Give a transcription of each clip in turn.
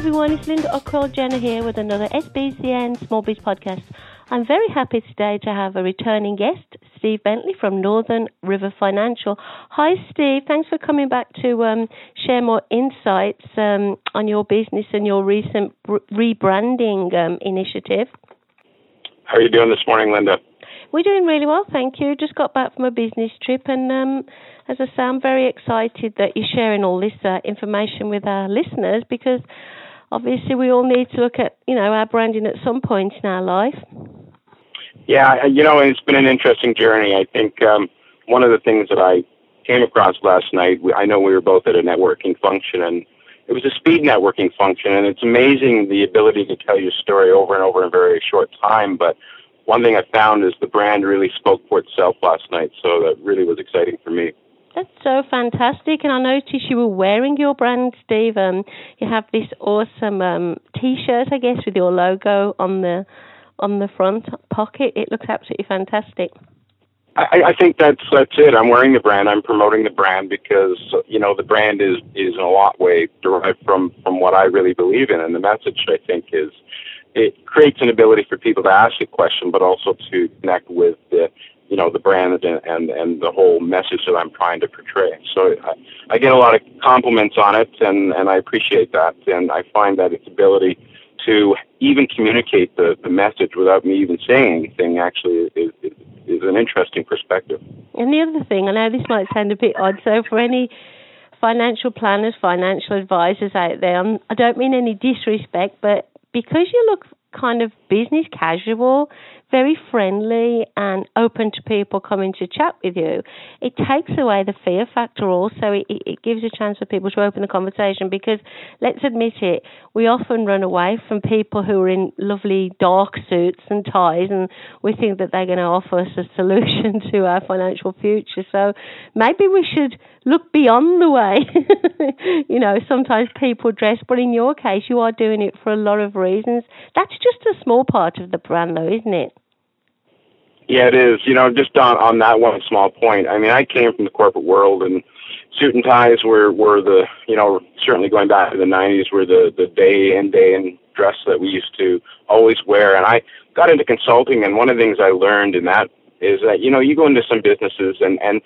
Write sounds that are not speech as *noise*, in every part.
Everyone, it's Linda O'Croll Jenner here with another SBCN Small Biz podcast. I'm very happy today to have a returning guest, Steve Bentley from Northern River Financial. Hi, Steve. Thanks for coming back to um, share more insights um, on your business and your recent rebranding um, initiative. How are you doing this morning, Linda? We're doing really well, thank you. Just got back from a business trip, and um, as I say, I'm very excited that you're sharing all this uh, information with our listeners because obviously we all need to look at you know our branding at some point in our life. Yeah, you know, it's been an interesting journey. I think um, one of the things that I came across last night, I know we were both at a networking function, and it was a speed networking function, and it's amazing the ability to tell your story over and over in a very short time. But one thing I found is the brand really spoke for itself last night, so that really was exciting for me. That's so fantastic. And I noticed you were wearing your brand, Steve. Um, you have this awesome um, T-shirt, I guess, with your logo on the on the front pocket. It looks absolutely fantastic. I, I think that's that's it. I'm wearing the brand. I'm promoting the brand because you know the brand is is in a lot way derived from from what I really believe in, and the message I think is it creates an ability for people to ask a question, but also to connect with the you know the brand and and, and the whole message that I'm trying to portray. So I, I get a lot of compliments on it, and and I appreciate that, and I find that its ability to even communicate the, the message without me even saying anything actually is, is, is an interesting perspective. And the other thing, I know this might sound a bit odd, so for any financial planners, financial advisors out there, I'm, I don't mean any disrespect, but because you look kind of business casual, very friendly and open to people coming to chat with you, it takes away the fear factor also. It, it gives a chance for people to open the conversation because, let's admit it, we often run away from people who are in lovely dark suits and ties and we think that they're going to offer us a solution *laughs* to our financial future. So maybe we should look beyond the way, *laughs* you know, sometimes people dress, but in your case, you are doing it for a lot of reasons. That's just a small part of the brand, though, isn't it? Yeah, it is. You know, just on on that one small point. I mean, I came from the corporate world, and suit and ties were were the you know certainly going back to the '90s were the the day in day in dress that we used to always wear. And I got into consulting, and one of the things I learned in that is that you know you go into some businesses and and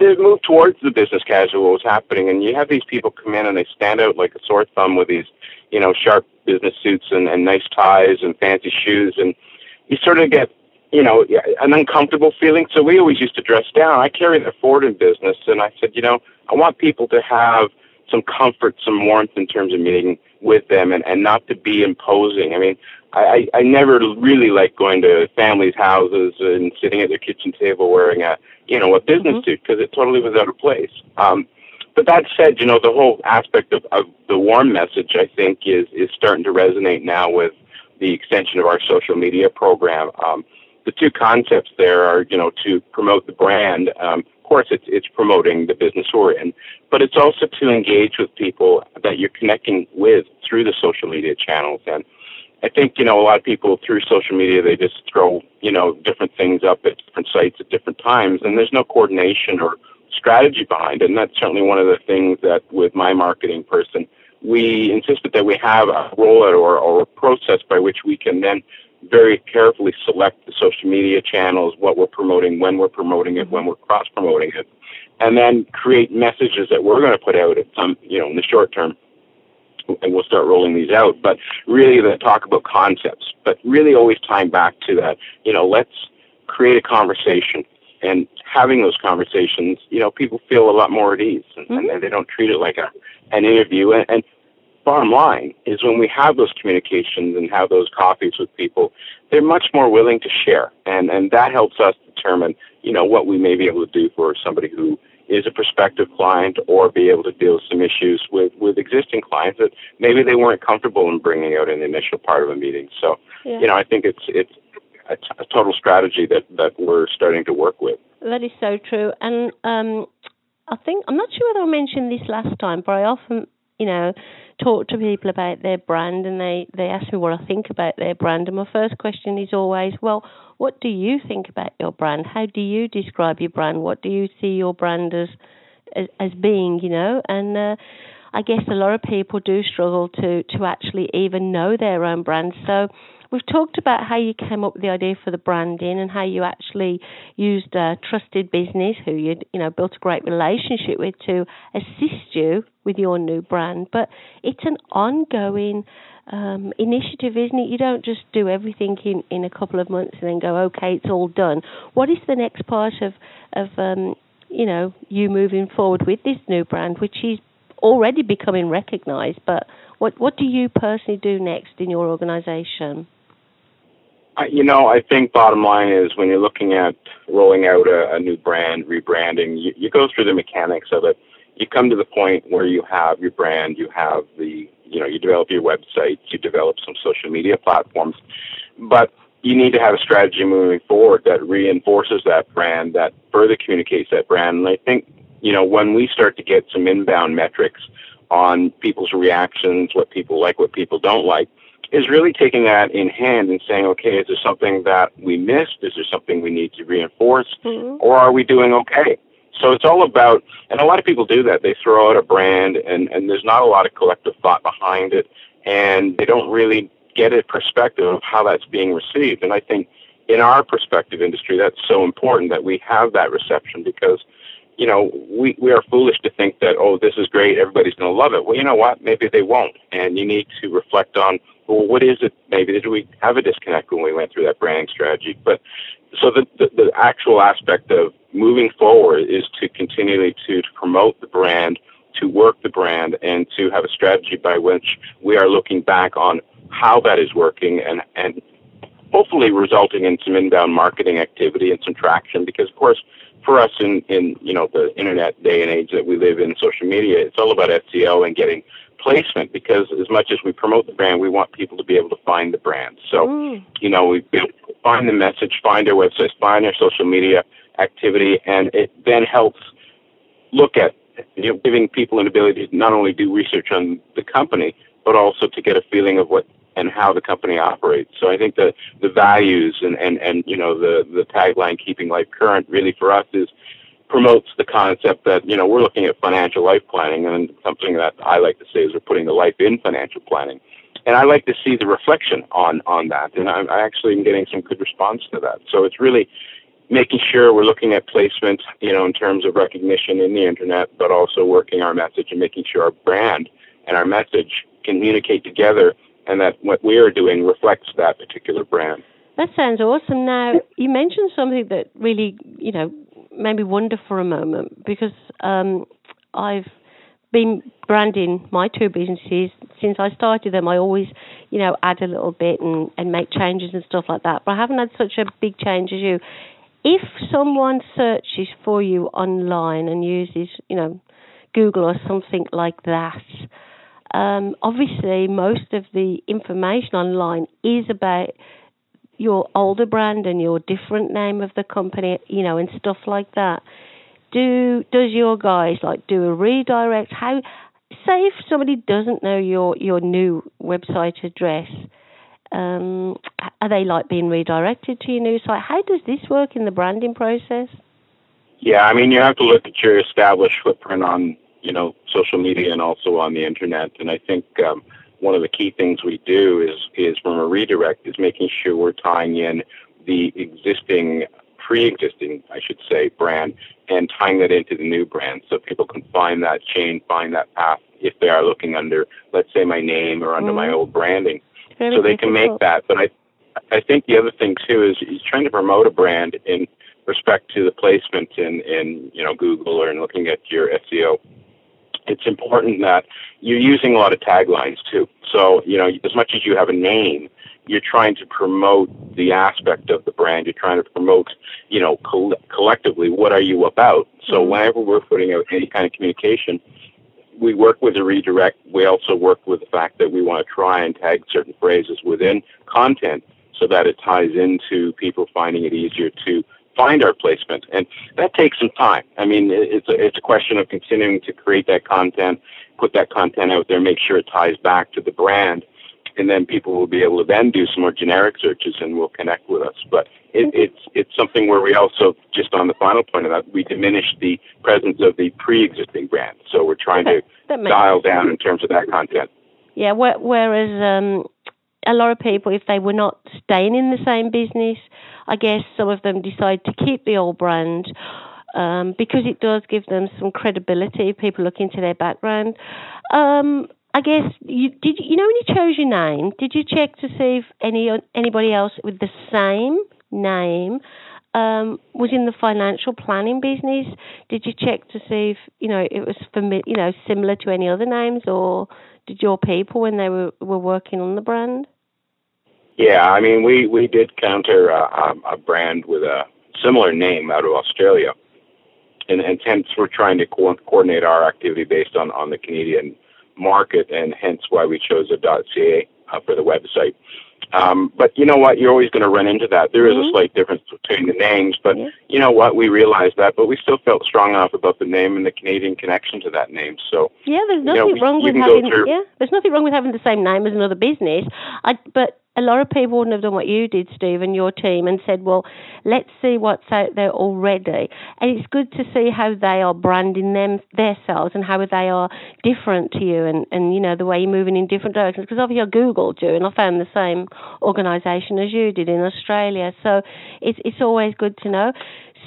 they move towards the business casual was happening, and you have these people come in and they stand out like a sore thumb with these you know sharp business suits and, and nice ties and fancy shoes, and you sort of get you know, an uncomfortable feeling. So we always used to dress down. I carry the Ford in business, and I said, you know, I want people to have some comfort, some warmth in terms of meeting with them, and and not to be imposing. I mean, I I never really like going to families' houses and sitting at their kitchen table wearing a you know a business mm-hmm. suit because it totally was out of place. Um, but that said, you know, the whole aspect of, of the warm message, I think, is is starting to resonate now with the extension of our social media program. Um, the two concepts there are, you know, to promote the brand. Um, of course, it's it's promoting the business we're in, but it's also to engage with people that you're connecting with through the social media channels. And I think you know a lot of people through social media they just throw you know different things up at different sites at different times, and there's no coordination or strategy behind it. And that's certainly one of the things that with my marketing person we insisted that we have a rollout or, or a process by which we can then very carefully select the social media channels, what we're promoting, when we're promoting it, when we're cross promoting it, and then create messages that we're going to put out at some, you know, in the short term. And we'll start rolling these out. But really, they talk about concepts, but really always tying back to that, you know, let's create a conversation. And having those conversations, you know, people feel a lot more at ease and, mm-hmm. and they don't treat it like a, an interview. And, and bottom line is when we have those communications and have those coffees with people, they're much more willing to share, and and that helps us determine, you know, what we may be able to do for somebody who is a prospective client or be able to deal with some issues with, with existing clients that maybe they weren't comfortable in bringing out in the initial part of a meeting. So, yeah. you know, I think it's it's a, t- a total strategy that, that we're starting to work with. That is so true. And um, I think, I'm not sure whether I mentioned this last time, but I often, you know, talk to people about their brand and they, they ask me what I think about their brand. And my first question is always, well, what do you think about your brand? How do you describe your brand? What do you see your brand as as, as being? You know, and uh, I guess a lot of people do struggle to to actually even know their own brand. So we've talked about how you came up with the idea for the branding and how you actually used a trusted business who you you know built a great relationship with to assist you with your new brand. But it's an ongoing um, initiative, isn't it? You don't just do everything in, in a couple of months and then go, okay, it's all done. What is the next part of of um, you know you moving forward with this new brand, which is already becoming recognised? But what what do you personally do next in your organisation? You know, I think bottom line is when you're looking at rolling out a, a new brand, rebranding, you, you go through the mechanics of it. You come to the point where you have your brand, you have the you know, you develop your website, you develop some social media platforms, but you need to have a strategy moving forward that reinforces that brand, that further communicates that brand. And I think, you know, when we start to get some inbound metrics on people's reactions, what people like, what people don't like, is really taking that in hand and saying, okay, is there something that we missed? Is there something we need to reinforce? Mm-hmm. Or are we doing okay? So it's all about, and a lot of people do that. They throw out a brand, and, and there's not a lot of collective thought behind it, and they don't really get a perspective of how that's being received. And I think in our perspective industry, that's so important that we have that reception because, you know, we, we are foolish to think that, oh, this is great, everybody's going to love it. Well, you know what? Maybe they won't. And you need to reflect on, well, what is it? Maybe did we have a disconnect when we went through that branding strategy? But so the, the, the actual aspect of moving forward is to continually to, to promote the brand, to work the brand, and to have a strategy by which we are looking back on how that is working and, and hopefully resulting in some inbound marketing activity and some traction because of course for us in, in you know the internet day and age that we live in social media it's all about SEO and getting placement because as much as we promote the brand we want people to be able to find the brand so mm. you know we find the message find their websites find their social media activity, and it then helps look at you know, giving people an ability to not only do research on the company, but also to get a feeling of what and how the company operates. So I think that the values and, and, and you know the, the tagline keeping life current really for us is promotes the concept that you know we're looking at financial life planning and something that I like to say is we're putting the life in financial planning. And I like to see the reflection on on that, and I'm, I actually am getting some good response to that. So it's really making sure we're looking at placement, you know, in terms of recognition in the internet, but also working our message and making sure our brand and our message communicate together and that what we are doing reflects that particular brand. That sounds awesome. Now, you mentioned something that really, you know, made me wonder for a moment because um, I've been branding my two businesses since I started them. I always, you know, add a little bit and, and make changes and stuff like that. But I haven't had such a big change as you if someone searches for you online and uses, you know, Google or something like that, um, obviously most of the information online is about your older brand and your different name of the company, you know, and stuff like that. Do does your guys like do a redirect? How say if somebody doesn't know your your new website address, um, are they like being redirected to your new site? How does this work in the branding process? Yeah, I mean, you have to look at your established footprint on, you know, social media and also on the internet. And I think um, one of the key things we do is is from a redirect is making sure we're tying in the existing, pre-existing, I should say, brand and tying that into the new brand so people can find that chain, find that path if they are looking under, let's say, my name or under mm. my old branding so they can make that. But I, I think the other thing too is he's trying to promote a brand in respect to the placement in in you know Google or in looking at your SEO. It's important that you're using a lot of taglines too. So, you know, as much as you have a name, you're trying to promote the aspect of the brand. You're trying to promote, you know, coll- collectively, what are you about? So mm-hmm. whenever we're putting out any kind of communication, we work with a redirect. We also work with the fact that we want to try and tag certain phrases within content so that it ties into people finding it easier to find our placement. And that takes some time. I mean, it's a, it's a question of continuing to create that content, put that content out there, make sure it ties back to the brand and then people will be able to then do some more generic searches and will connect with us. But it, it's it's something where we also just on the final point of that we diminish the presence of the pre-existing brand. So we're trying to dial down in terms of that content. Yeah, whereas um, a lot of people, if they were not staying in the same business, I guess some of them decide to keep the old brand. Um, because it does give them some credibility. People look into their background. Um, I guess you did. You know when you chose your name, did you check to see if any anybody else with the same name um, was in the financial planning business? Did you check to see if you know it was fami- you know similar to any other names, or did your people when they were were working on the brand? Yeah, I mean we we did counter a, a brand with a similar name out of Australia, and and hence we're trying to co- coordinate our activity based on on the Canadian market, and hence why we chose a .ca uh, for the website. Um, but you know what? You're always going to run into that. There is mm-hmm. a slight difference between the names, but yeah. you know what? We realized that, but we still felt strong enough about the name and the Canadian connection to that name. So yeah, there's nothing you know, wrong with having yeah, there's nothing wrong with having the same name as another business. I, but a lot of people wouldn't have done what you did, Steve, and your team, and said, well, let's see what's out there already. And it's good to see how they are branding them themselves and how they are different to you and, and you know, the way you're moving in different directions. Because obviously I Googled you and I found the same organisation as you did in Australia. So it's, it's always good to know.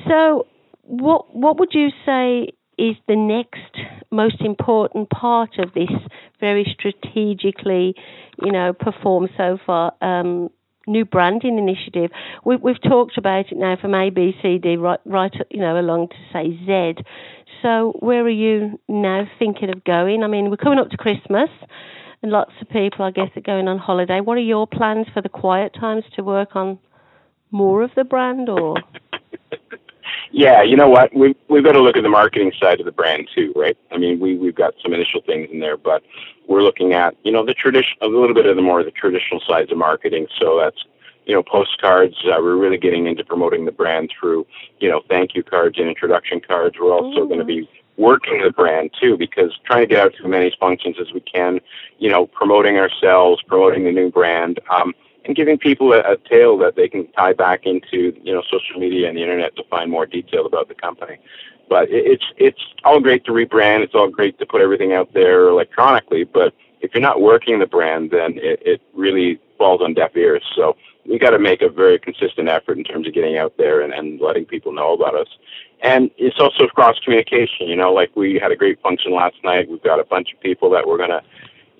So what, what would you say is the next most important part of this very strategically, you know, performed so far um, new branding initiative. We, we've talked about it now from A, B, C, D, right, right, you know, along to say Z. So where are you now thinking of going? I mean, we're coming up to Christmas, and lots of people, I guess, are going on holiday. What are your plans for the quiet times to work on more of the brand, or? Yeah, you know what? We've we've got to look at the marketing side of the brand too, right? I mean, we we've got some initial things in there, but we're looking at you know the tradition, a little bit of the more the traditional sides of marketing. So that's you know postcards. Uh, we're really getting into promoting the brand through you know thank you cards and introduction cards. We're also going to be working the brand too because trying to get out to as many functions as we can. You know, promoting ourselves, promoting the new brand. Um, and giving people a, a tale that they can tie back into you know social media and the internet to find more detail about the company. But it, it's it's all great to rebrand. It's all great to put everything out there electronically. But if you're not working the brand, then it, it really falls on deaf ears. So we got to make a very consistent effort in terms of getting out there and, and letting people know about us. And it's also cross communication. You know, like we had a great function last night. We've got a bunch of people that we're gonna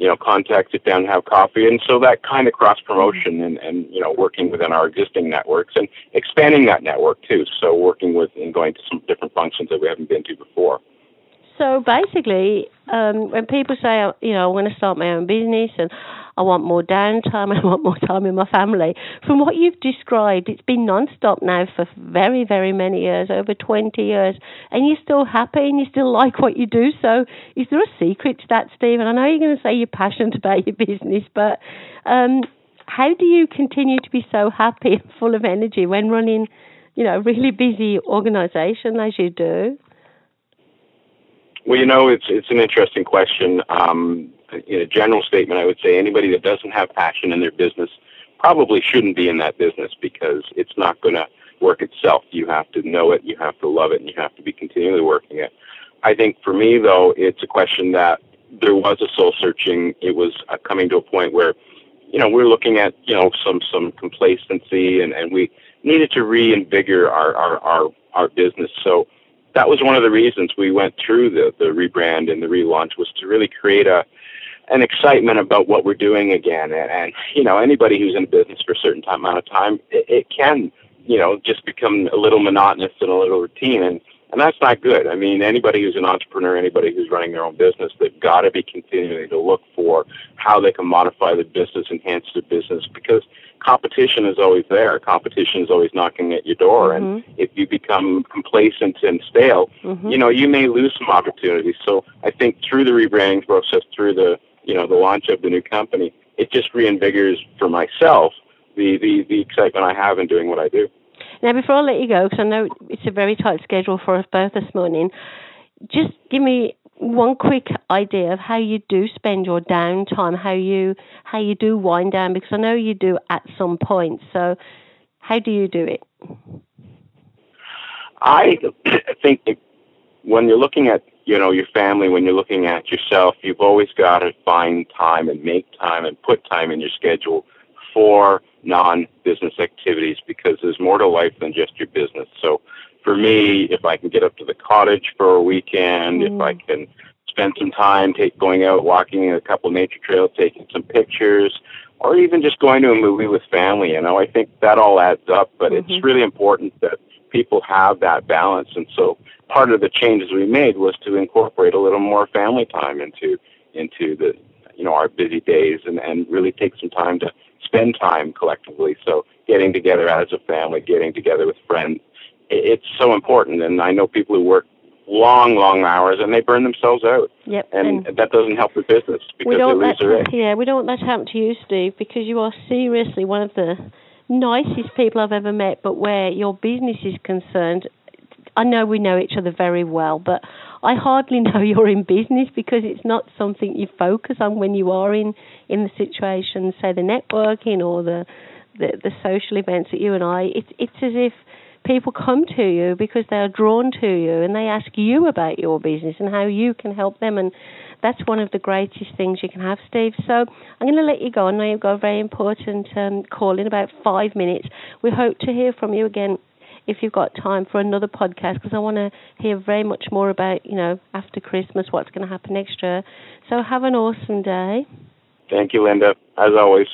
you know, contact, sit down, have coffee. And so that kind of cross promotion and, and, you know, working within our existing networks and expanding that network too. So working with and going to some different functions that we haven't been to before. So basically, um, when people say, you know, I want to start my own business and I want more downtime, and *laughs* I want more time with my family, from what you've described, it's been non-stop now for very, very many years, over 20 years, and you're still happy and you still *laughs* like what you do. So is there a secret to that, Stephen? I know you're going to say you're passionate *laughs* about your business, but um, how do you continue to be so happy and full of energy when running, you know, a really busy organisation as you do? Well, you know, it's it's an interesting question. Um, in a general statement, I would say anybody that doesn't have passion in their business probably shouldn't be in that business because it's not going to work itself. You have to know it, you have to love it, and you have to be continually working it. I think for me, though, it's a question that there was a soul searching. It was uh, coming to a point where, you know, we're looking at you know some some complacency, and and we needed to reinvigorate our our our, our business. So that was one of the reasons we went through the the rebrand and the relaunch was to really create a an excitement about what we're doing again. And, and you know, anybody who's in a business for a certain time, amount of time, it, it can you know just become a little monotonous and a little routine. And And that's not good. I mean, anybody who's an entrepreneur, anybody who's running their own business, they've got to be continuing to look for how they can modify the business, enhance the business, because competition is always there. Competition is always knocking at your door. Mm-hmm. And if you become complacent and stale, mm-hmm. you know, you may lose some opportunities. So I think through the rebranding process, through the, you know, the launch of the new company, it just reinvigorates for myself the, the, the excitement I have in doing what I do. Now, before I let you go, because I know it's a very tight schedule for us both this morning, just give me one quick idea of how you do spend your downtime, how you how you do wind down, because I know you do at some point. So, how do you do it? I *coughs* think when you're looking at you know your family, when you're looking at yourself, you've always got to find time and make time and put time in your schedule for non-business activities because there's more to life than just your business. So for me, if I can get up to the cottage for a weekend, mm. if I mm. can spend some time take, going out walking a couple nature trails, taking some pictures, or even just going to a movie with family, you know, I think that all adds up. But mm-hmm. it's really important that people have that balance. And so part of the changes we made was to incorporate a little more family time into into the you know our busy days and and really take some time to spend time collectively. So getting together as a family, getting together with friends, it's so important. And I know people who work long, long hours and they burn themselves out. Yep. And, and that doesn't help the business because they lose their edge. Yeah, we don't want that to happen to you, Steve, because you are seriously one of the nicest people I've ever met, but where your business is concerned, I know we know each other very well, but I hardly *laughs* know you're in business because it's not something you focus on when you are in in the situation, say the networking or the the, the social events that you and I. It's it's as if people come to you because they are drawn to you and they ask you about your business and how you can help them and that's one of the greatest things you can have, Steve. So I'm going to let you go. I know you've got a very important um, call in about five minutes. We hope to hear from you again if you've got time for another podcast because I want to hear very much more about, you know, after Christmas, what's going to happen next year. So have an awesome day. Thank you, Linda, as always.